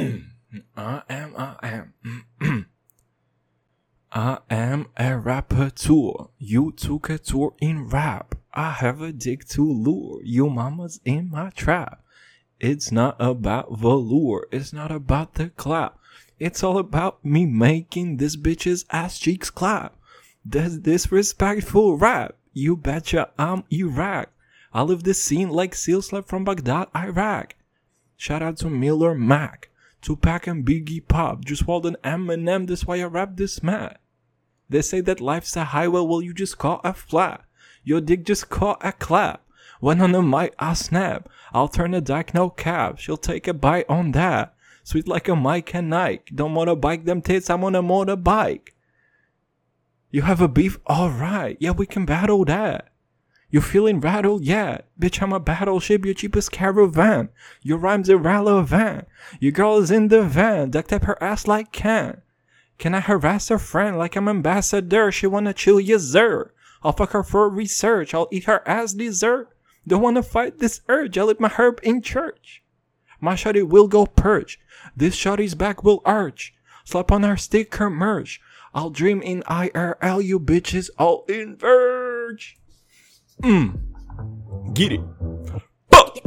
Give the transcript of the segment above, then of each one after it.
I am, I am. I am a rapper tour. You took a tour in rap. I have a dick to lure. Your mama's in my trap. It's not about velour. It's not about the clap. It's all about me making this bitch's ass cheeks clap. This disrespectful rap. You betcha I'm Iraq. I live this scene like Seal slept from Baghdad, Iraq. Shout out to Miller Mac. Tupac and Biggie Pop. Just swallowed an Eminem, that's why I rap this mad. They say that life's a highway, well you just caught a flat. Your dick just caught a clap. When on the mic I snap, I'll turn a dyke no cap. She'll take a bite on that. Sweet like a Mike and Nike. Don't motorbike them tits, I'm on a motorbike. You have a beef? Alright, yeah, we can battle that. You feeling rattled? Yeah. Bitch, I'm a battleship, your cheapest caravan. Your rhymes irrelevant. Your girl is in the van, duct tape her ass like can. Can I harass her friend like I'm ambassador? She wanna chill, yes sir. I'll fuck her for research, I'll eat her as dessert. Don't wanna fight this urge, I'll eat my herb in church. My shotty will go perch. This shotty's back will arch. Slap on her sticker merch. I'll dream in IRL, you bitches all in verge. Mm. Get. Fuck.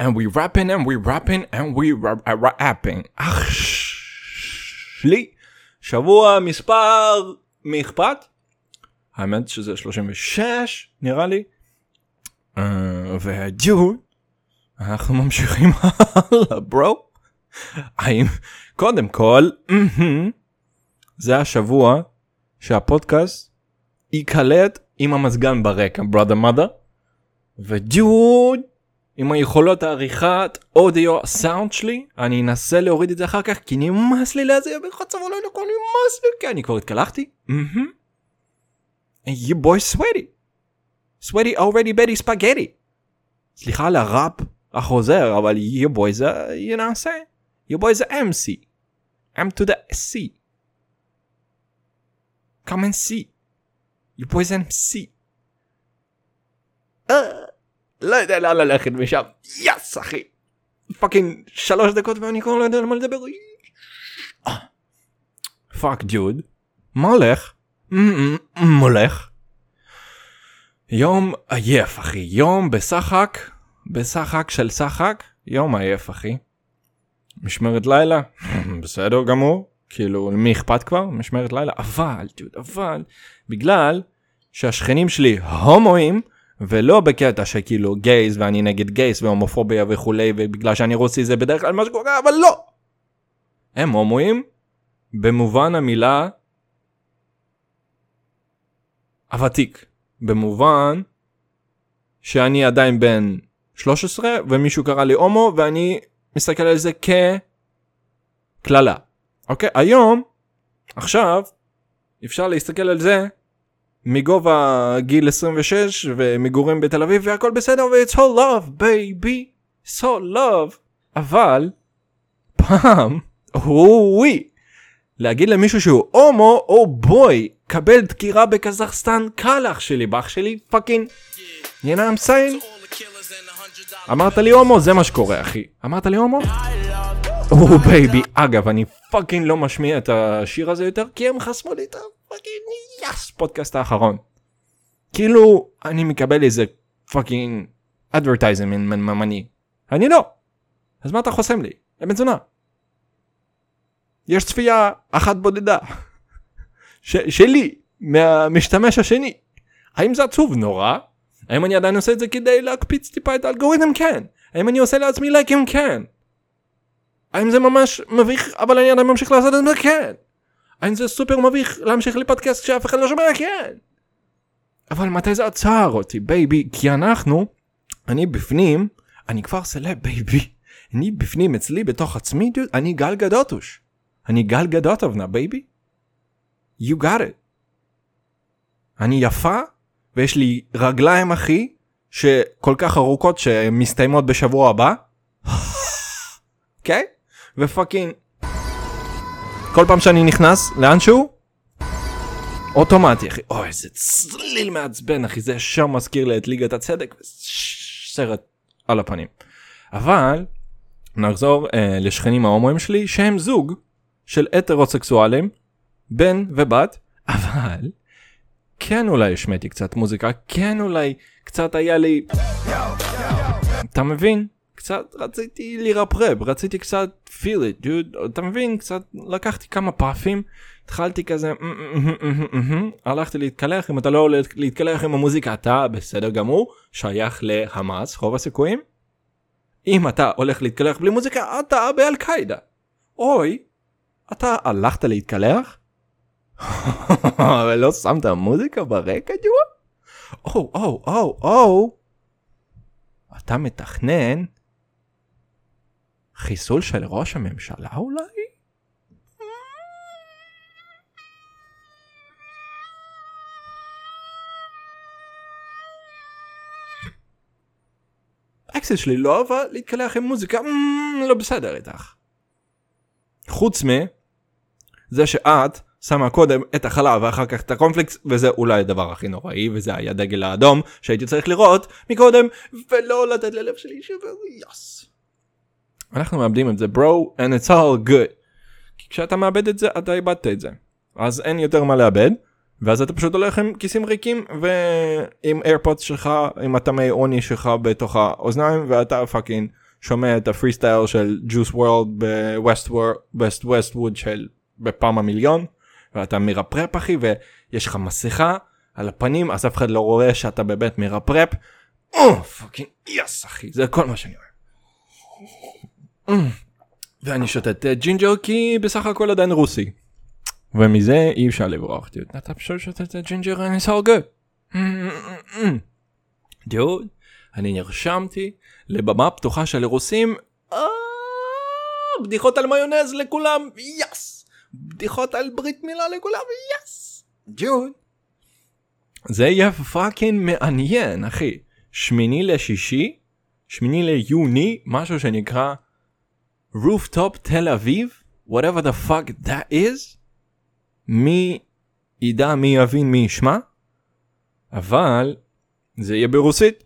And we rapping and we rapping and we rapping. אח שלי, שבוע מספר, מי אכפת? האמת שזה 36 נראה לי. Uh, והדיון אנחנו ממשיכים הלאה ברו. האם קודם כל זה השבוע שהפודקאסט ייקלט עם המזגן ברקע brother mother ודוד עם היכולות העריכת אודיו סאונד שלי אני אנסה להוריד את זה אחר כך כי נמאס לי להזיע בחצר הלילה הכל נמאס לי כי אני כבר התקלחתי. your boy sweaty. sweaty already betty spaghetti. סליחה על הראפ החוזר אבל your boy זה you know what I'm saying? your boy זה MC. M to the C. come and see. your boy זה MC. Uh, לא יודע לאן ללכת משם. yes אחי. fucking שלוש דקות ואני כבר לא יודע על מה לדבר. fuck ג'וד. מה הולך? הולך? יום עייף אחי. יום בסחק. בשחק של שחק. יום עייף אחי. משמרת לילה. בסדר גמור. כאילו למי אכפת כבר? משמרת לילה. אבל, ג'וד, אבל. בגלל שהשכנים שלי הומואים. ולא בקטע שכאילו gays ואני נגד gays והומופוביה וכולי ובגלל שאני רוסי זה בדרך כלל מה שקורה אבל לא. הם הומואים במובן המילה הוותיק במובן שאני עדיין בן 13 ומישהו קרא לי הומו ואני מסתכל על זה כקללה. אוקיי היום עכשיו אפשר להסתכל על זה מגובה גיל 26 ומגורים בתל אביב והכל בסדר ו-it's all love baby so love אבל פעם וואי להגיד למישהו שהוא הומו oh boy קבל דקירה בקזחסטן קלח שלי באח שלי fucking you know what I'm saying אמרת לי הומו זה מה שקורה אחי אמרת לי הומו oh baby אגב אני fucking לא משמיע את השיר הזה יותר כי הם חסמו לי את ה fucking yes פודקאסט האחרון. כאילו אני מקבל איזה fucking advertisement ממני. אני לא. אז מה אתה חוסם לי? לבן זונה. יש צפייה אחת בודדה. ש- שלי מהמשתמש השני. האם זה עצוב נורא? האם אני עדיין עושה את זה כדי להקפיץ טיפה את האלגוריתם? כן. האם אני עושה לעצמי לייקים? כן. האם זה ממש מביך אבל אני עדיין ממשיך לעשות את זה? כן. האם זה סופר מביך להמשיך לי פודקאסט שאף אחד לא שומע? כן. אבל מתי זה עצר אותי baby? כי אנחנו, אני בפנים, אני כבר סלב baby. אני בפנים אצלי בתוך עצמי, אני גל גדוטוש. אני גל גדוטובנה baby. You got it. אני יפה, ויש לי רגליים אחי, שכל כך ארוכות שמסתיימות בשבוע הבא. אוקיי? ופאקינג כל פעם שאני נכנס לאנשהו אוטומטי אחי אוי איזה צליל מעצבן אחי זה ישר מזכיר לי את ליגת הצדק סרט על הפנים. אבל נחזור אה, לשכנים ההומואים שלי שהם זוג של הטרוסקסואלים בן ובת אבל כן אולי השמעתי קצת מוזיקה כן אולי קצת היה לי אתה מבין קצת רציתי לרפרפ רציתי קצת feel it dude אתה מבין קצת לקחתי כמה פאפים התחלתי כזה הלכתי להתקלח אם אתה לא הולך להתקלח עם המוזיקה אתה בסדר גמור שייך לחמאס רוב הסיכויים. אם אתה הולך להתקלח בלי מוזיקה אתה באל קאידה. אוי אתה הלכת להתקלח? ולא שמת מוזיקה ברקע ג'ו? או או או או אתה מתכנן חיסול של ראש הממשלה אולי? האקסית שלי לא אהבה להתקלח עם מוזיקה לא בסדר איתך. חוץ מזה שאת שמה קודם את החלב ואחר כך את הקורנפלקס וזה אולי הדבר הכי נוראי וזה היה דגל האדום שהייתי צריך לראות מקודם ולא לתת ללב שלי שבר yes. אנחנו מאבדים את זה bro and it's all good. כי כשאתה מאבד את זה אתה איבדת את זה. אז אין יותר מה לאבד. ואז אתה פשוט הולך עם כיסים ריקים ועם AirPods שלך עם ה Temu עוני שלך בתוך האוזניים ואתה fucking שומע את הפרי סטייל של Juice WRLD ב West West Westwood של בפעם המיליון ואתה מרפרפ אחי ויש לך מסכה על הפנים אז אף אחד לא רואה שאתה באמת מרפרפ. fucking yes אחי זה כל מה שאני אומר. ואני שותה ג'ינג'ר כי בסך הכל עדיין רוסי. ומזה אי אפשר לברוח, אתה פשוט שותה את it's all good. דוד, אני נרשמתי לבמה פתוחה של רוסים, אה, בדיחות על מיונז לכולם, yes! בדיחות על ברית מילה לכולם, yes! דוד. זה יהיה fucking מעניין, אחי. שמיני לשישי, שמיני ליוני, משהו שנקרא Rooftop תל אביב, whatever the fuck that is. מי ידע מי יבין מי ישמע אבל זה יהיה ברוסית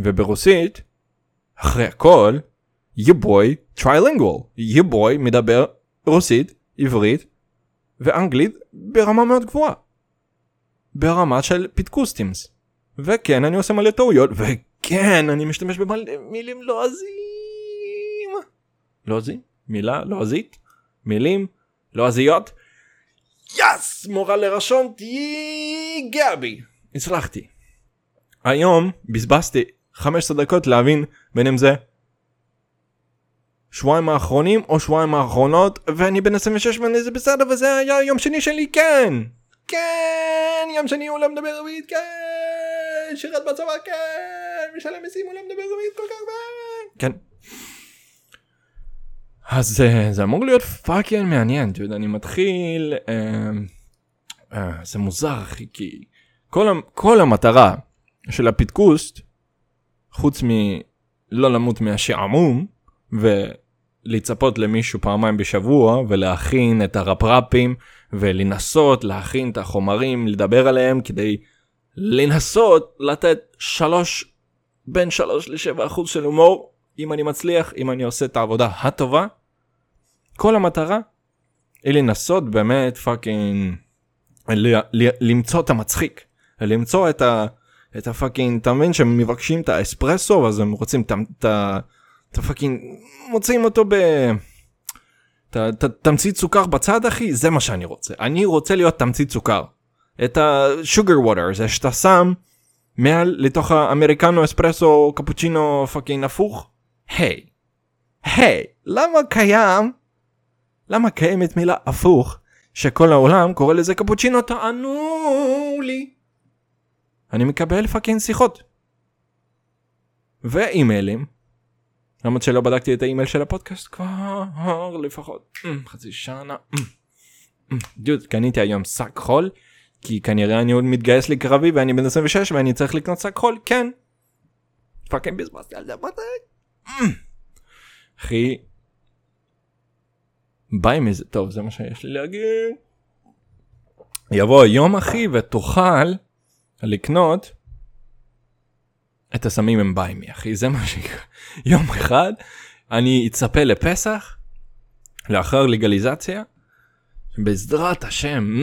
וברוסית אחרי הכל יבוי טריילינגוול יבוי מדבר רוסית עברית ואנגלית ברמה מאוד גבוהה ברמה של פיתקוסטימס וכן אני עושה מלא טעויות וכן אני משתמש במילים לועזים לועזים מילה לועזית מילים לועזיות יס! מורה לרשום תהיי גבי. הצלחתי. היום בזבזתי 15 דקות להבין בין אם זה שבועיים האחרונים או שבועיים האחרונות ואני בן 26 ואני זה בסדר וזה היה יום שני שלי כן! כן! יום שני הוא לא מדבר רביעית כן! שירת בצבא כן! משלם מיסים הוא לא מדבר רביעית כל כך כן. אז uh, זה אמור להיות פאקינג מעניין, אתה אני מתחיל, uh, uh, זה מוזר אחי, כי כל, כל המטרה של הפתקוסט, חוץ מלא למות מהשעמום, ולצפות למישהו פעמיים בשבוע, ולהכין את הרפרפים, ולנסות להכין את החומרים, לדבר עליהם, כדי לנסות לתת שלוש, בין שלוש לשבע אחוז של הומור, אם אני מצליח, אם אני עושה את העבודה הטובה. כל המטרה היא לנסות באמת fucking למצוא את המצחיק למצוא את ה... את ה fucking אתה מבין שהם מבקשים את האספרסו אז הם רוצים את ה fucking מוצאים אותו ב... ת, תמצית סוכר בצד אחי? זה מה שאני רוצה. אני רוצה להיות תמצית סוכר. את ה sugar water זה שאתה שם מעל לתוך האמריקנו אספרסו קפוצ'ינו fucking הפוך? היי. היי. למה קיים למה קיימת מילה הפוך שכל העולם קורא לזה קפוצ'ינו? תענו לי. אני מקבל fucking שיחות. ואימיילים. למרות שלא בדקתי את האימייל של הפודקאסט כבר לפחות mm, חצי שנה. Mm, mm. דוד קניתי היום שק חול כי כנראה אני עוד מתגייס לקרבי ואני בן 26 ואני צריך לקנות שק חול כן. פאקינג בזבזתי על זה אחי ביי מזה טוב זה מה שיש לי להגיד. יבוא היום אחי ותוכל לקנות את הסמים הם ביימי אחי זה מה שיקרה. יום אחד אני אצפה לפסח לאחר לגליזציה בעזרת השם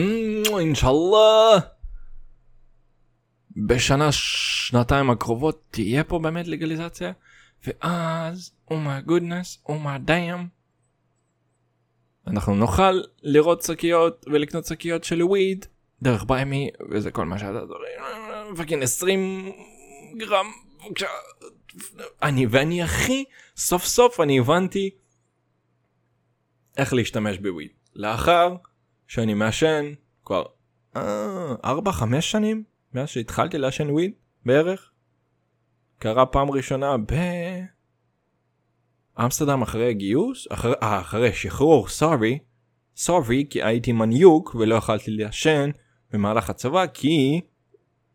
אינשאללה בשנה שנתיים הקרובות תהיה פה באמת לגליזציה ואז oh my goodness oh my damn אנחנו נוכל לראות שקיות ולקנות שקיות של weed דרך BuyMe וזה כל מה שאתה דורש fucking 20 גרם. אני ואני הכי סוף סוף אני הבנתי איך להשתמש ב weed לאחר שאני מעשן כבר 4-5 חמש שנים מאז שהתחלתי לעשן וויד בערך קרה פעם ראשונה באמסטרדם אחרי גיוס אחרי, אה, אחרי שחרור סורי סורי כי הייתי מניוק ולא יכלתי לעשן במהלך הצבא כי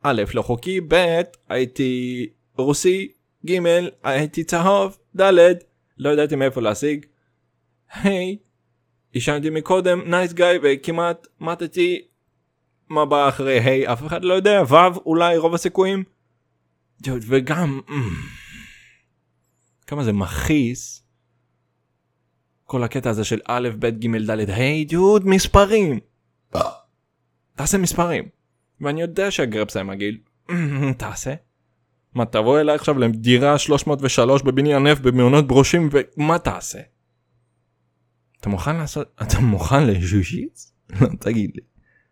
א' לא חוקי ב' הייתי רוסי ג' הייתי צהוב ד' לא ידעתי מאיפה להשיג. היי עישנתי מקודם nice guy וכמעט מתתי מה בא אחרי היי אף אחד לא יודע ו' אולי רוב הסיכויים. דוד, וגם mm, כמה זה מכעיס כל הקטע הזה של א' ב' ג' ד' היי דוד מספרים. תעשה מספרים. ואני יודע שהגרפס היה מגעיל. תעשה. מה תבוא אליי עכשיו לדירה 303 בבניין נפט במעונות ברושים ומה תעשה? אתה מוכן לעשות אתה מוכן לז'וז'יץ? לא תגיד לי.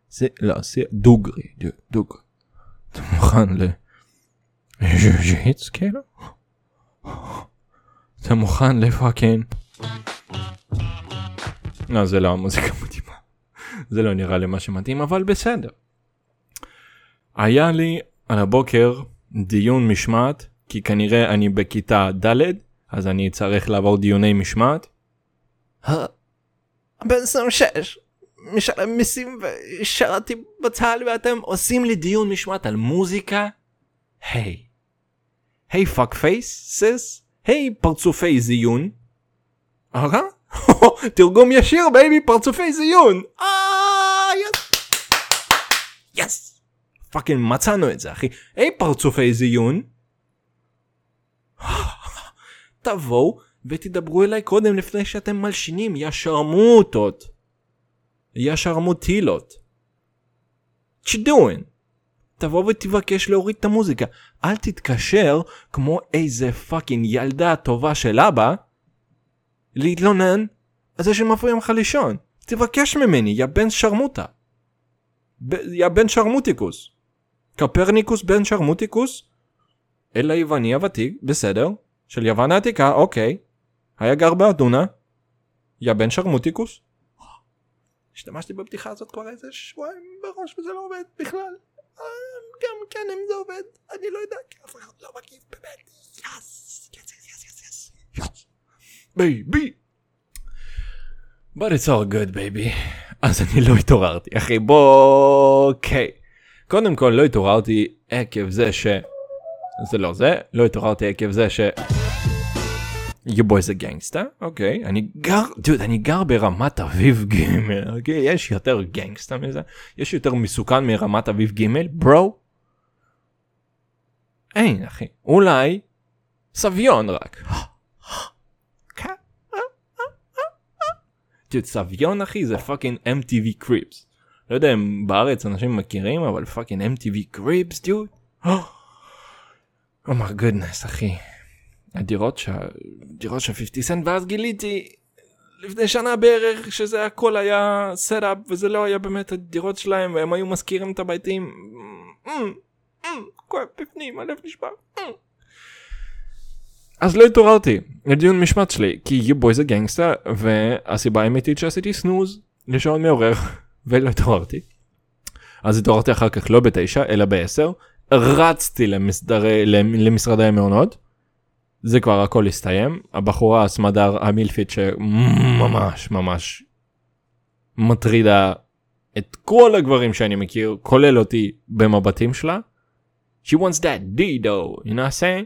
זה לא זה דוגרי דוגרי. אתה מוכן לז'וז'יץ כאילו? אתה מוכן לפאקינג? לא זה לא המוזיקה מתאימה. זה לא נראה לי מה שמתאים אבל בסדר. היה לי על הבוקר דיון משמעת כי כנראה אני בכיתה ד' אז אני צריך לעבור דיוני משמעת. בן 26 משלם מיסים ושרתי בצה"ל ואתם עושים לי דיון משמעת על מוזיקה? היי. היי fuck faces? היי פרצופי זיון? אהה? תרגום ישיר baby פרצופי זיון! אה yes! yes! fucking מצאנו את זה אחי. היי פרצופי זיון. תבואו ותדברו אליי קודם לפני שאתם מלשינים יא שרמוטות. יא שרמוטילות. what you? תבוא ותבקש להוריד את המוזיקה. אל תתקשר כמו איזה fucking ילדה טובה של אבא להתלונן על זה שמפריעים לך לישון. תבקש ממני יא בן שרמוטה. יא בן שרמוטיקוס. קפרניקוס בן שרמוטיקוס? אל היווני הוותיק, בסדר. של יוון העתיקה, אוקיי. היה גר באתונה. יא בן שרמוטיקוס? השתמשתי בבדיחה הזאת כבר איזה שבועיים בראש וזה לא עובד בכלל. אה, גם כן אם זה עובד, אני לא יודע כי אף אחד לא מגיב באמת. yes, yes, yes, yes, yes, yes. baby. But it's all good baby. אז אני לא התעוררתי אחי בוא אוקיי. קודם כל לא התעוררתי עקב זה ש... זה לא זה, לא התעוררתי עקב זה ש... your boy זה gangsta, אוקיי, אני גר, דוד, אני גר ברמת אביב ג', אוקיי, יש יותר gangsta מזה, יש יותר מסוכן מרמת אביב ג', bro? אין אחי, אולי סביון רק. dude, סביון אחי זה fucking MTV Cribs. לא יודע אם בארץ אנשים מכירים אבל fucking MTV Cribs dude. Oh my goodness אחי. הדירות ש... דירות של 50 סנט ואז גיליתי לפני שנה בערך שזה הכל היה setup וזה לא היה באמת הדירות שלהם והם היו משכירים את הבתים. כואב בפנים הלב נשבר. אז לא התעוררתי לדיון משמעת שלי כי יו בוי זה גנגסטר והסיבה האמיתית שעשיתי סנוז לשעון מעורר ולא התעוררתי. אז התעוררתי אחר כך לא בתשע אלא בעשר רצתי למסדרי, למשרדי המעונות. זה כבר הכל הסתיים הבחורה הסמדר המילפית שממש ממש מטרידה את כל הגברים שאני מכיר כולל אותי במבטים שלה. She wants that D though, you know what I'm?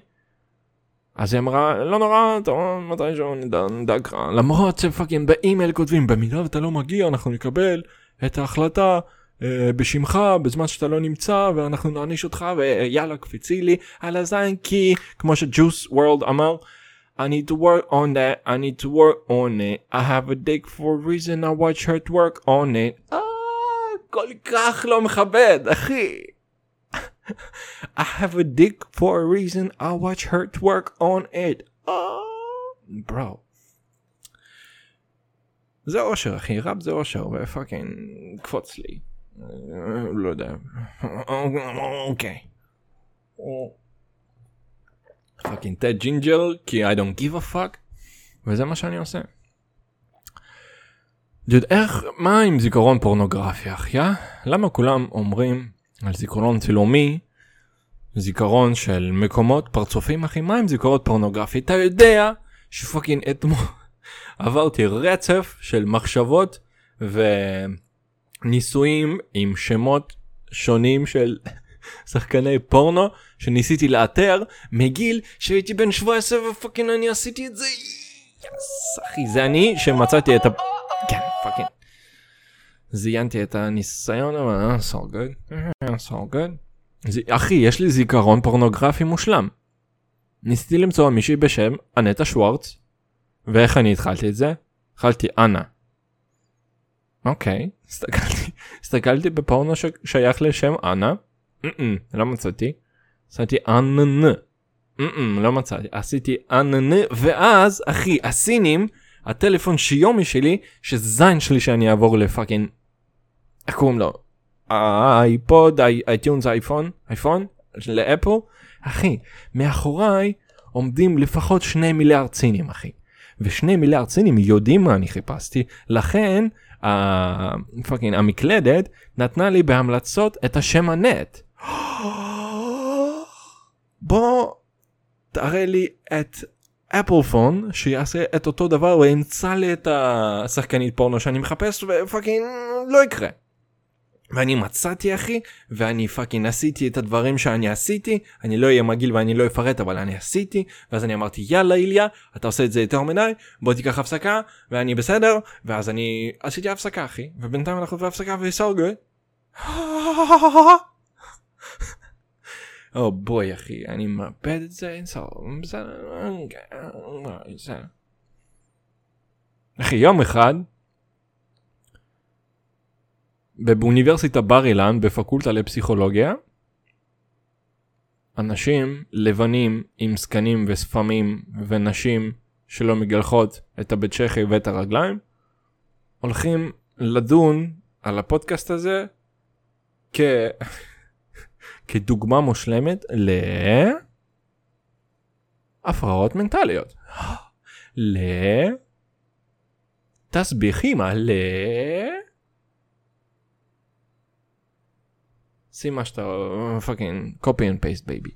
אז היא אמרה לא נורא טוב מתישהו נדאג לך למרות שפאקינג באימייל כותבים במידה ואתה לא מגיע אנחנו נקבל את ההחלטה אה, בשמך בזמן שאתה לא נמצא ואנחנו נעניש אותך ויאללה קפיצי לי על הזין כי כמו שג'וס וורלד אמר I need to work on that, I need to work on it, I have a dick for a reason, I watch her to work on it. אה, כל כך לא מכבד, אחי. I have a dick for a reason, I watch her to work on it. אה, ברו. זה אושר, אחי, ראפ זה אושר, ופאקינג קפוץ לי. אה, לא יודע. אוקיי. פאקינג טד ג'ינג'ר כי I don't give a fuck וזה מה שאני עושה. דוד איך מה עם זיכרון פורנוגרפיה אחיה? למה כולם אומרים על זיכרון צילומי זיכרון של מקומות פרצופים אחי מה עם זיכרון פורנוגרפי אתה יודע ש fucking אתמול עברתי רצף של מחשבות וניסויים עם שמות שונים של שחקני פורנו שניסיתי לאתר מגיל שהייתי בן 17 ו fucking אני עשיתי את זה. yes אחי זה אני שמצאתי את ה... כן פאקינג. זיינתי את הניסיון אבל so good. so good. זה, אחי יש לי זיכרון פורנוגרפי מושלם. ניסיתי למצוא מישהי בשם אנטה שוורץ ואיך אני התחלתי את זה? התחלתי אנה. אוקיי הסתכלתי הסתכלתי בפורנו ששייך לשם אנה לא מצאתי. עשיתי אננ. לא מצאתי. עשיתי אננ ואז אחי הסינים הטלפון שיומי שלי שזין שלי שאני אעבור לפאקינג. איך קוראים לו? האייפוד אייטיונס אייפון אייפון לאפל אחי מאחוריי עומדים לפחות שני מיליארד סינים אחי. ושני מיליארד סינים יודעים מה אני חיפשתי לכן הפאקינג המקלדת נתנה לי בהמלצות את השם הנט. בוא תראה לי את אפל פון שיעשה את אותו דבר וימצא לי את השחקנית פורנו שאני מחפש ו fucking לא יקרה. ואני מצאתי אחי ואני fucking עשיתי את הדברים שאני עשיתי אני לא אהיה מגעיל ואני לא אפרט אבל אני עשיתי ואז אני אמרתי יאללה איליה אתה עושה את זה יותר מדי בוא תיקח הפסקה ואני בסדר ואז אני עשיתי הפסקה אחי ובינתיים אנחנו בהפסקה good. או בואי אחי אני מאבד את זה אין סוף בסדר. אחי יום אחד באוניברסיטה בר אילן בפקולטה לפסיכולוגיה אנשים לבנים עם זקנים ושפמים ונשים שלא מגלחות את הבית שחי ואת הרגליים הולכים לדון על הפודקאסט הזה כ... כדוגמה מושלמת להפרעות מנטליות. לתסביכים על... שים מה שאתה fucking copy and paste baby.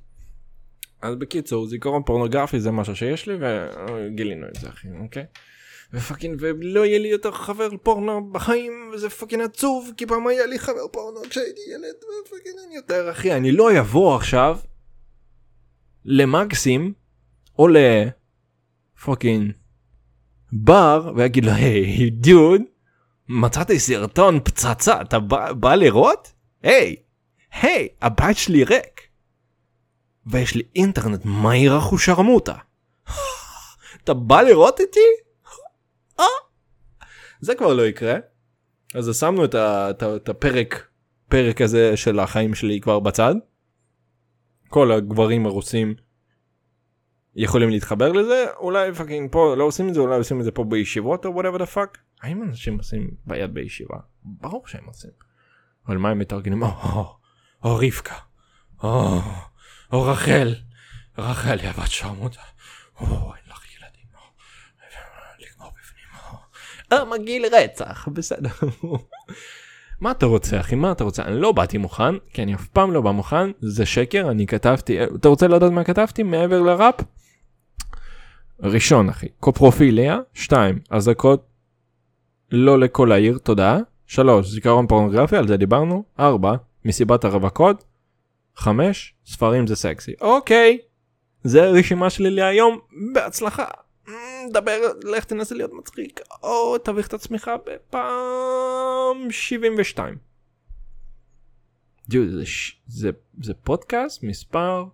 אז בקיצור זיכרון פורנוגרפי זה משהו שיש לי וגילינו את זה אחי אוקיי. ו fucking ולא יהיה לי יותר חבר פורנו בחיים וזה fucking עצוב כי פעם היה לי חבר פורנו כשהייתי ילד ו fucking אין יותר אחי אני לא אבוא עכשיו למקסים או ל fucking בר ויגיד לו היי דוד מצאתי סרטון פצצה אתה בא, בא לראות? היי היי הבית שלי ריק ויש לי אינטרנט מהיר אחושרמוטה אתה בא לראות איתי? אה? זה כבר לא יקרה. אז שמנו את הפרק פרק הזה של החיים שלי כבר בצד. כל הגברים הרוסים יכולים להתחבר לזה אולי פאקינג פה לא עושים את זה אולי עושים את זה פה בישיבות או whatever the fuck. האם אנשים עושים ביד בישיבה? ברור שהם עושים. אבל מה הם מתארגנים? או, או, או רבקה. או, או רחל. רחל היא הבת שרמוטה. או, אה, מגעיל רצח, בסדר. מה אתה רוצה אחי מה אתה רוצה אני לא באתי מוכן כי אני אף פעם לא בא מוכן זה שקר אני כתבתי אתה רוצה לדעת מה כתבתי מעבר לראפ? ראשון אחי קופרופיליה 2 אזעקות לא לכל העיר תודה 3 זיכרון פורנוגרפי על זה דיברנו 4 מסיבת הרווקות 5 ספרים זה סקסי אוקיי זה הרשימה שלי להיום בהצלחה. דבר, לך תנסה להיות מצחיק, או תביך את עצמך בפעם 72. דוד, זה, ש- זה, זה פודקאסט מספר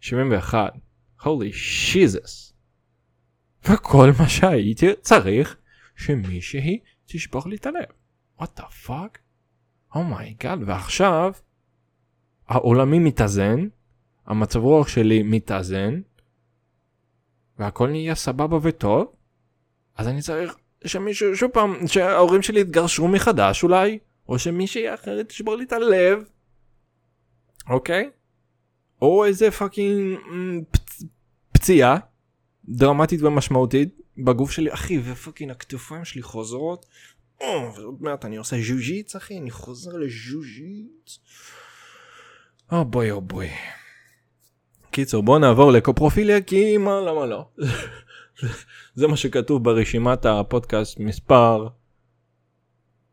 71. הולי שיזס. וכל מה שהייתי צריך שמישהי תשבור לי את הלב. what the fuck? oh my god, ועכשיו העולמי מתאזן, המצב רוח שלי מתאזן, והכל נהיה סבבה וטוב, אז אני צריך שמישהו, שוב פעם, שההורים שלי יתגרשו מחדש אולי, או שמישהי אחרת תשבור לי את הלב, אוקיי? או איזה fucking מ, פצ... פציעה דרמטית ומשמעותית בגוף שלי, אחי, ופאקינג הכתפיים שלי חוזרות. או, ועוד מעט אני עושה ז'וז'יץ, אחי, אני חוזר לז'וז'יץ. או בוי או בוי. קיצור, בוא נעבור לקופרופיליה, כי מה, למה לא? זה מה שכתוב ברשימת הפודקאסט מספר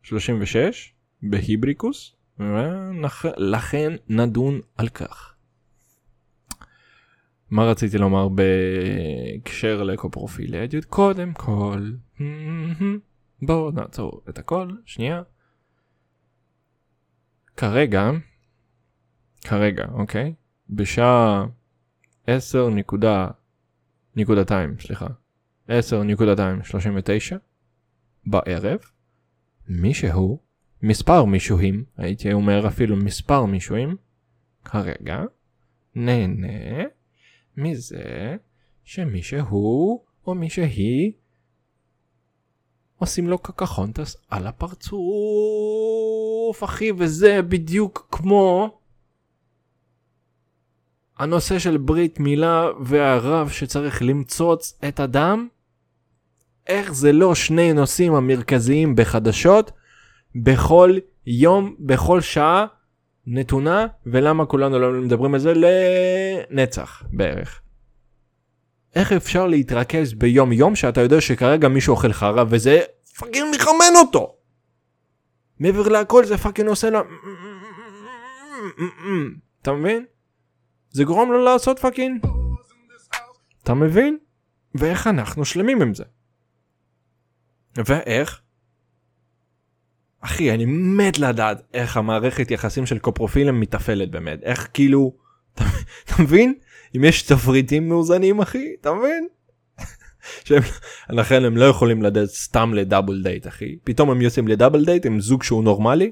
36 בהיבריקוס, ולכן נדון על כך. מה רציתי לומר בהקשר לקופרופיליה? קודם כל, בואו נעצור את הכל, שנייה. כרגע, כרגע, אוקיי? בשעה 10 נקודה, נקודתיים, סליחה. 10 נקודתיים 39 בערב, מישהו, מספר מישוהים, הייתי אומר אפילו מספר מישוהים, כרגע, נהנה מזה שמישהו או מישהי עושים לו קקחונטס על הפרצוף, אחי, וזה בדיוק כמו הנושא של ברית מילה והרב שצריך למצוץ את הדם. איך זה לא שני נושאים המרכזיים בחדשות בכל יום, בכל שעה נתונה, ולמה כולנו לא מדברים על זה לנצח בערך. איך אפשר להתרכז ביום יום שאתה יודע שכרגע מישהו אוכל חרא וזה fucking מחרמן אותו. מעבר להכל זה fucking עושה לו... אתה מבין? זה גורם לו לעשות fucking. אתה מבין? ואיך אנחנו שלמים עם זה. ואיך? אחי, אני מת לדעת איך המערכת יחסים של קופרופילים מתפעלת באמת. איך כאילו... אתה מבין? אם יש תפריטים מאוזנים אחי, אתה מבין? לכן הם לא יכולים לדעת סתם לדאבל דייט אחי. פתאום הם יוצאים לדאבל דייט עם זוג שהוא נורמלי.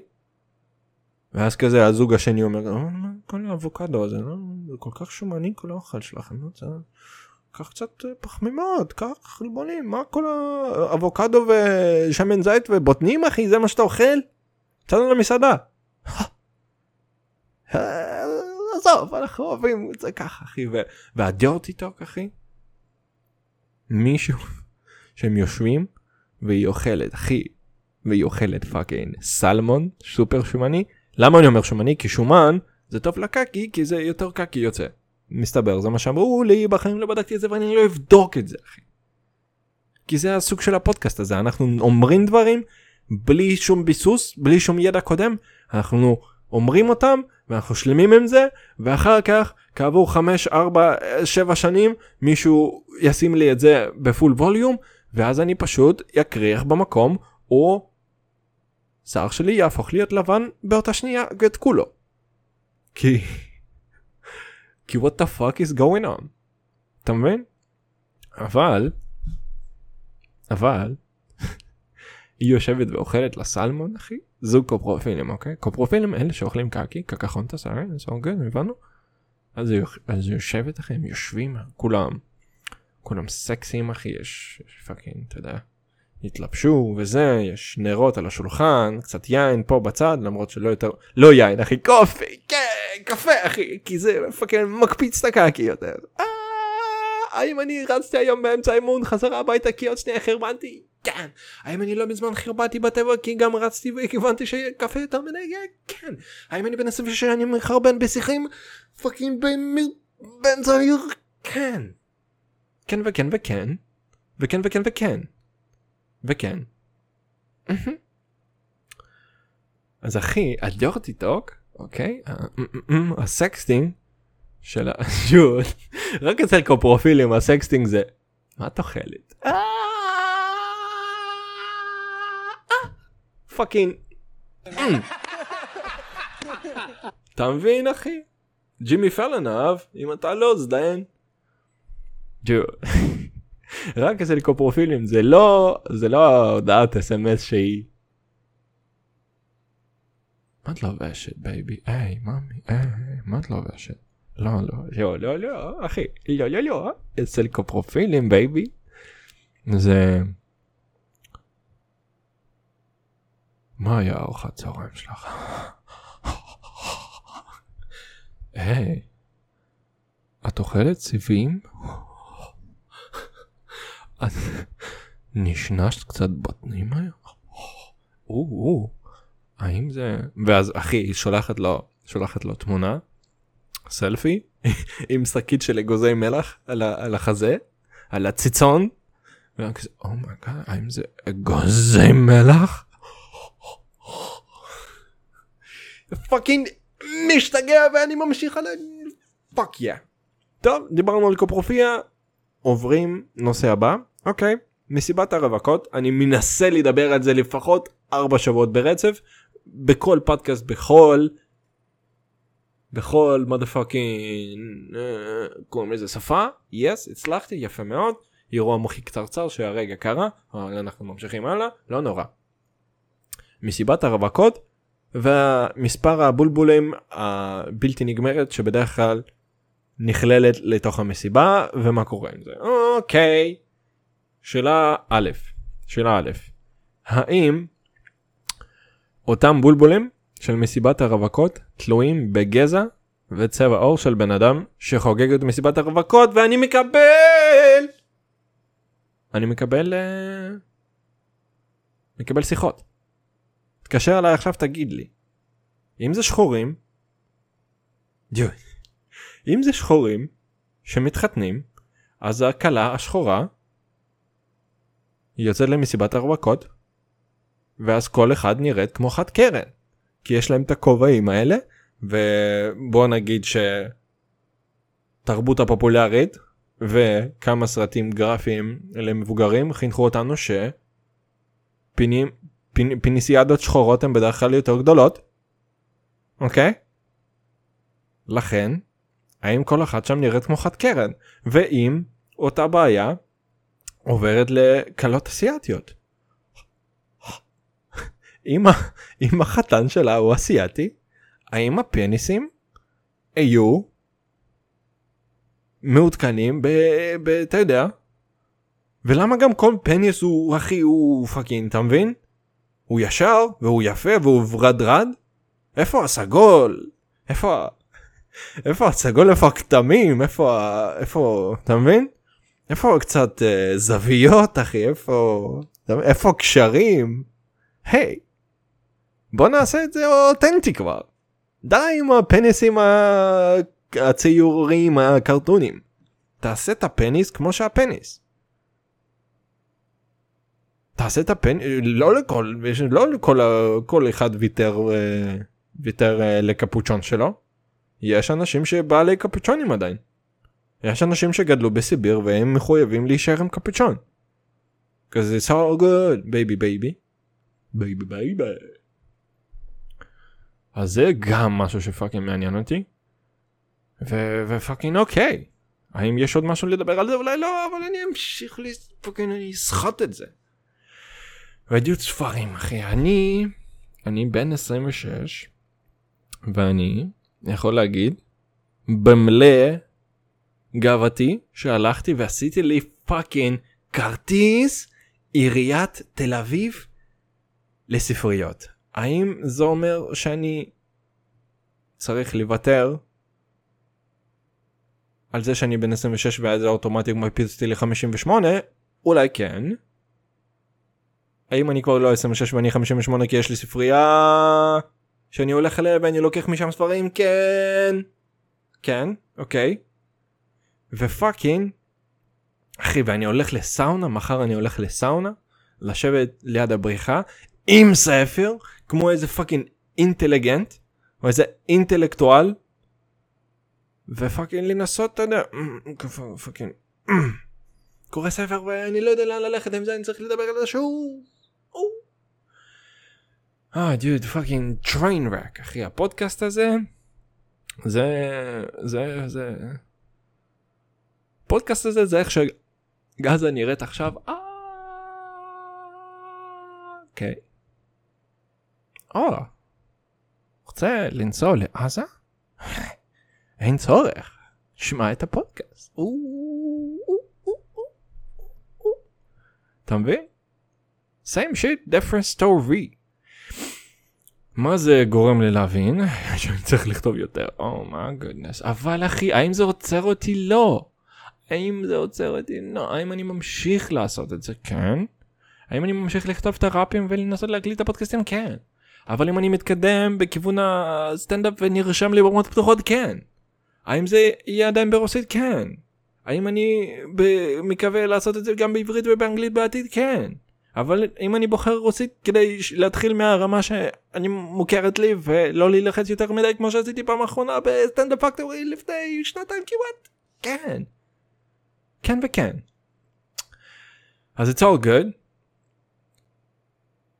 ואז כזה הזוג השני אומר, "אה, כל האבוקדו הזה, לא, זה כל כך שומני כל האוכל שלכם. קח קצת אה, פחמימות, קח חלבונים, מה כל האבוקדו ושמן זית ובוטנים אחי, זה מה שאתה אוכל? יצאנו למסעדה. עזוב, אנחנו אוהבים את זה ככה אחי, ו- וה dirty talk אחי, מישהו שהם יושבים והיא אוכלת אחי, והיא אוכלת fucking סלמון סופר שומני, למה אני אומר שומני? כי שומן זה טוב לקקי כי זה יותר קקי יוצא. מסתבר זה מה שאמרו לי בחיים לא בדקתי את זה ואני לא אבדוק את זה אחי. כי זה הסוג של הפודקאסט הזה אנחנו אומרים דברים בלי שום ביסוס בלי שום ידע קודם אנחנו אומרים אותם ואנחנו שלמים עם זה ואחר כך כעבור 5 4 7 שנים מישהו ישים לי את זה בפול ווליום ואז אני פשוט יקריח במקום או שיער שלי יהפוך להיות לבן באותה שנייה את כולו. כי כי what the fuck is going on. אתה מבין? אבל, אבל, היא יושבת ואוכלת לה סלמון אחי, זוג קופרופילים אוקיי? קופרופילים אלה שאוכלים קקי, קקחונטס, הבנו? אז היא יושבת אחי, הם יושבים כולם, כולם סקסיים אחי, יש fucking, אתה יודע, התלבשו וזה, יש נרות על השולחן, קצת יין פה בצד, למרות שלא יותר, לא יין אחי, coffee, כן, קפה אחי, כי זה fucking מקפיץ את הקקי יותר. אה, האם אני רצתי היום באמצע האימון חזרה הביתה כי עוד שנייה חרבנתי? כן. האם אני לא מזמן חרבנתי בטבע כי גם רצתי וכי שתיתי קפה יותר מדי? כן. האם אני בן 26 אני מחרבן בשיחים? fucking במ- באמצע העיר? כן. כן וכן וכן. וכן וכן וכן. וכן. אז אחי, ה dirty talk, אוקיי? ה- ה sexting של ה... רק אצל קופרופילים ה sexting זה מה את אוכלת? fucking. אתה מבין אחי? ג'ימי פלן אהב, אם אתה לא זדיין. רק אצל קופרופילים זה לא זה לא הודעת אס.אם.אס שהיא. מה את לובשת בייבי? היי ממי, היי, מה את לובשת? לא לא לא לא לא אחי לא לא לא אצל קופרופילים בייבי. זה. מה היה ארוחת צהריים שלך? היי, את אוכלת סיבים? את נשנשת קצת בטנים היום? או, האם זה... ואז אחי, היא שולחת לו, שולחת לו תמונה, סלפי, עם שקית של אגוזי מלח על, על החזה, על הציצון, ואני כזה, oh my god, oh האם זה אגוזי מלח? fucking משתגע ואני ממשיך על fuck yeah. טוב דיברנו על קופרופיה עוברים נושא הבא. אוקיי מסיבת הרווקות אני מנסה לדבר על זה לפחות ארבע שבועות ברצף. בכל פודקאסט בכל בכל motherfucking קוראים לזה שפה. יס הצלחתי יפה מאוד. אירוע מוחי קצרצר שהרגע קרה אבל אנחנו ממשיכים הלאה. לא נורא. מסיבת הרווקות ומספר הבולבולים הבלתי נגמרת שבדרך כלל נכללת לתוך המסיבה ומה קורה עם זה? אוקיי. שאלה א' שאלה א' האם אותם בולבולים של מסיבת הרווקות תלויים בגזע וצבע עור של בן אדם שחוגג את מסיבת הרווקות ואני מקבל! אני מקבל uh... מקבל שיחות. תתקשר אליי עכשיו תגיד לי. אם זה שחורים, אם זה שחורים שמתחתנים, אז הכלה השחורה יוצאת למסיבת הרווקות, ואז כל אחד נראית כמו חד קרן. כי יש להם את הכובעים האלה, ובוא נגיד שתרבות הפופולרית וכמה סרטים גרפיים למבוגרים חינכו אותנו שפינים פינ, פיניסיאדות שחורות הן בדרך כלל יותר גדולות. אוקיי? לכן, האם כל אחת שם נראית כמו חד קרן? ואם אותה בעיה עוברת לכלות אסיאתיות? אם, אם החתן שלה הוא אסיאתי, האם הפניסים היו מעודכנים ב... ב... אתה יודע? ולמה גם כל פניס הוא אחי הוא fucking אתה מבין? הוא ישר והוא יפה והוא ורדרד? איפה הסגול? איפה איפה הסגול איפה הכתמים איפה איפה אתה מבין? איפה קצת uh, זוויות אחי איפה איפה הקשרים? היי hey, בוא נעשה את זה אותנטי כבר. די עם הפניסים הציורים הקרטונים. תעשה את הפניס כמו שהפניס. תעשה את הפן לא לכל לא לכל כל אחד ויתר אה, ויתר אה, לקפוצ'ון שלו. יש אנשים שבעלי קפוצ'ונים עדיין. יש אנשים שגדלו בסיביר והם מחויבים להישאר עם קפוצ'ון. כזה so good baby baby. baby baby. אז זה גם משהו ש fucking מעניין אותי. ו fucking אוקיי. האם יש עוד משהו לדבר על זה? אולי לא, אבל אני אמשיך ל fucking אני אסחט את זה. קריאת ספרים אחי. אני אני בן 26 ואני יכול להגיד במלא גאוותי שהלכתי ועשיתי לי פאקינג כרטיס עיריית תל אביב לספריות. האם זה אומר שאני צריך לוותר על זה שאני בן 26 ואז זה אוטומטית מפיץ אותי ל-58 אולי כן האם אני כבר לא 26 ואני 58 כי יש לי ספרייה שאני הולך אליה ואני לוקח משם ספרים? כן. כן? אוקיי. ו fucking אחי ואני הולך לסאונה מחר אני הולך לסאונה לשבת ליד הבריכה עם ספר כמו איזה fucking אינטליגנט או איזה אינטלקטואל ו fucking לנסות אתה יודע fucking קורא ספר ואני לא יודע לאן ללכת עם זה אני צריך לדבר על זה אה, dude, fucking train wreck, אחי, הפודקאסט הזה, זה, זה, זה, הפודקאסט הזה זה איך שגזה נראית עכשיו, אה, אוקיי. או, רוצה לנסוע לעזה? אין צורך, שמע את הפודקאסט. אתה מבין? Same shit, different story. מה זה גורם לי להבין? שאני צריך לכתוב יותר, oh my goodness. אבל אחי, האם זה עוצר אותי? לא. האם זה עוצר אותי? לא. האם אני ממשיך לעשות את זה? כן. האם אני ממשיך לכתוב את הראפים ולנסות להקליט את הפודקאסטים? כן. אבל אם אני מתקדם בכיוון הסטנדאפ ונרשם לי במות פתוחות? כן. האם זה יהיה עדיין ברוסית? כן. האם אני מקווה לעשות את זה גם בעברית ובאנגלית בעתיד? כן. אבל אם אני בוחר רוסית כדי להתחיל מהרמה שאני מוכרת לי ולא להילחץ יותר מדי כמו שעשיתי פעם אחרונה בסטנדאפ פקטורי לפני שנתיים כמעט כן. כן וכן. אז it's all good.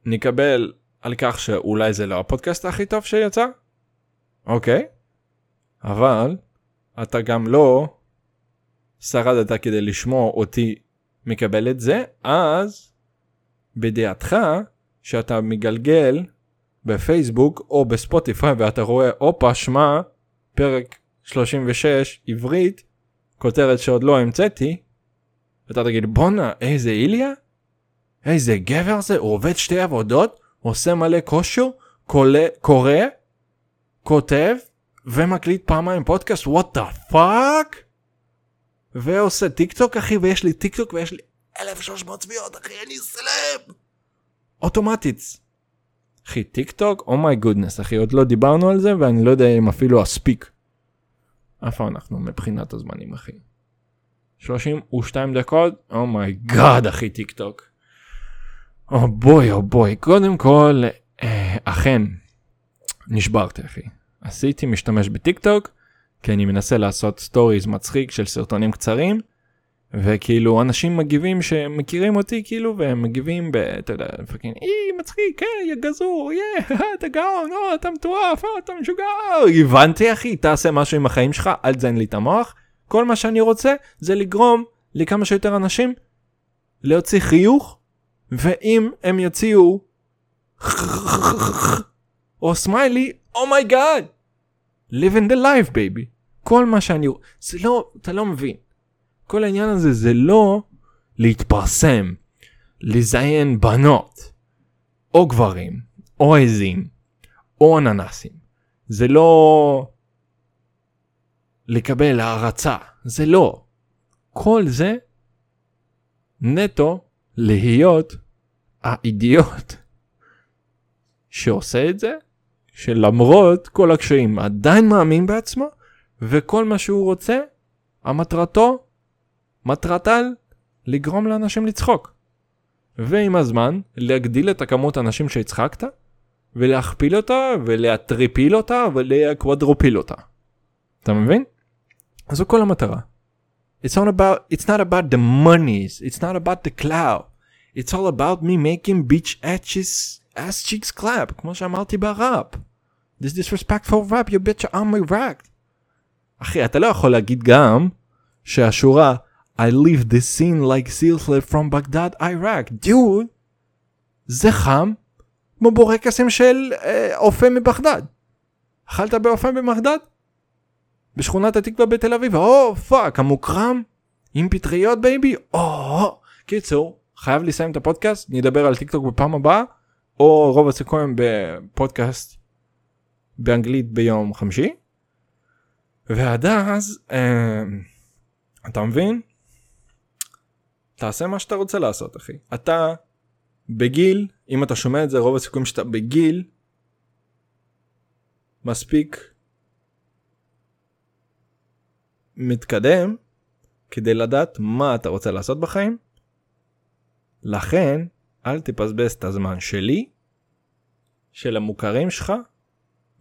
נקבל על כך שאולי זה לא הפודקאסט הכי טוב שיצא? אוקיי. אבל אתה גם לא שרדת כדי לשמוע אותי מקבל את זה אז בדעתך שאתה מגלגל בפייסבוק או בספוטיפיי ואתה רואה הופה שמע פרק 36 עברית כותרת שעוד לא המצאתי אתה תגיד בואנה איזה איליה? איזה גבר זה? הוא עובד שתי עבודות עושה מלא כושר קורא כותב ומקליט פעמיים פודקאסט? what the fuck ועושה טיק טוק אחי ויש לי טיק טוק ויש לי 1300 צפיות, אחי, אני סלב! אוטומטית. אחי, טיק טוק, oh my goodness, אחי, עוד לא דיברנו על זה, ואני לא יודע אם אפילו אספיק. איפה אנחנו מבחינת הזמנים, אחי? 32 דקות? oh my god, אחי, טיק טוק. oh boy, oh boy. קודם כל, אה, אכן, נשברתי, אחי. עשיתי משתמש בטיק טוק, כי אני מנסה לעשות סטוריז מצחיק של סרטונים קצרים. וכאילו אנשים מגיבים שמכירים אותי כאילו והם מגיבים ב... אתה יודע, fucking אי מצחיק, כן, יא גזור, יא, אתה גאון, או, אתה מטורף, או, אתה משוגע, הבנתי אחי, תעשה משהו עם החיים שלך, אל תזיין לי את המוח. כל מה שאני רוצה זה לגרום לכמה שיותר אנשים להוציא חיוך, ואם הם יוציאו או סמיילי, oh my god, living the life baby. כל מה שאני, זה לא, אתה לא מבין. כל העניין הזה זה לא להתפרסם, לזיין בנות, או גברים, או עזים, או אננסים. זה לא לקבל הערצה, זה לא. כל זה נטו להיות האידיוט שעושה את זה, שלמרות כל הקשיים עדיין מאמין בעצמו, וכל מה שהוא רוצה, המטרתו מטרתל לגרום לאנשים לצחוק. ועם הזמן להגדיל את הכמות האנשים שהצחקת ולהכפיל אותה ולהטריפיל אותה ולקוודרופיל אותה. אתה מבין? אז זו כל המטרה. It's not about it's not about the monies, it's not about the cloud. It's all about me making beach ashes ass cheeks clap, כמו שאמרתי בראפ. This disrespectful rap, you bitch I'm my racked. אחי, אתה לא יכול להגיד גם שהשורה I leave the scene like Silslave from Baghdad, Iraq. dude, זה חם כמו בורקסים של אה, אופה מבגדד. אכלת באופה מבגדד? בשכונת התקווה בתל אביב, oh fuck, המוקרם עם פטריות baby, או קיצור, חייב לסיים את הפודקאסט, נדבר על טיקטוק בפעם הבאה, או רוב הסיכויים בפודקאסט באנגלית ביום חמישי. ועד אז, אה, אתה מבין? תעשה מה שאתה רוצה לעשות אחי. אתה בגיל, אם אתה שומע את זה רוב הסיכויים שאתה בגיל מספיק מתקדם כדי לדעת מה אתה רוצה לעשות בחיים. לכן אל תפסבס את הזמן שלי, של המוכרים שלך,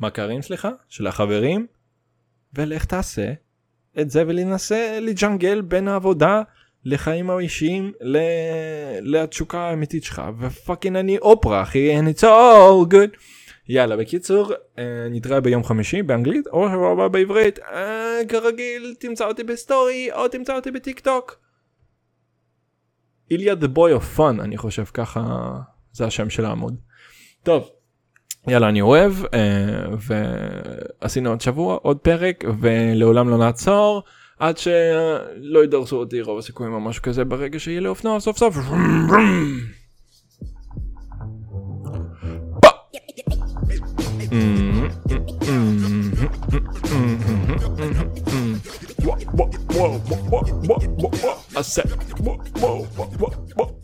מכרים סליחה, של החברים, ולך תעשה את זה ולנסה לג'נגל בין העבודה לחיים האישיים ל... לתשוקה האמיתית שלך ופאקינג אני אופרה אחי and it's all good. יאללה בקיצור אה, נתראה ביום חמישי באנגלית או שבוע הבא בעברית אה, כרגיל תמצא אותי בסטורי או תמצא אותי בטיק טוק. איליה the boy of fun אני חושב ככה זה השם של העמוד. טוב יאללה אני אוהב אה, ועשינו עוד שבוע עוד פרק ולעולם לא נעצור עד שלא ידרסו אותי רוב הסיכויים או משהו כזה ברגע שיהיה לי אופנוע סוף סוף. I said, whoa, whoa.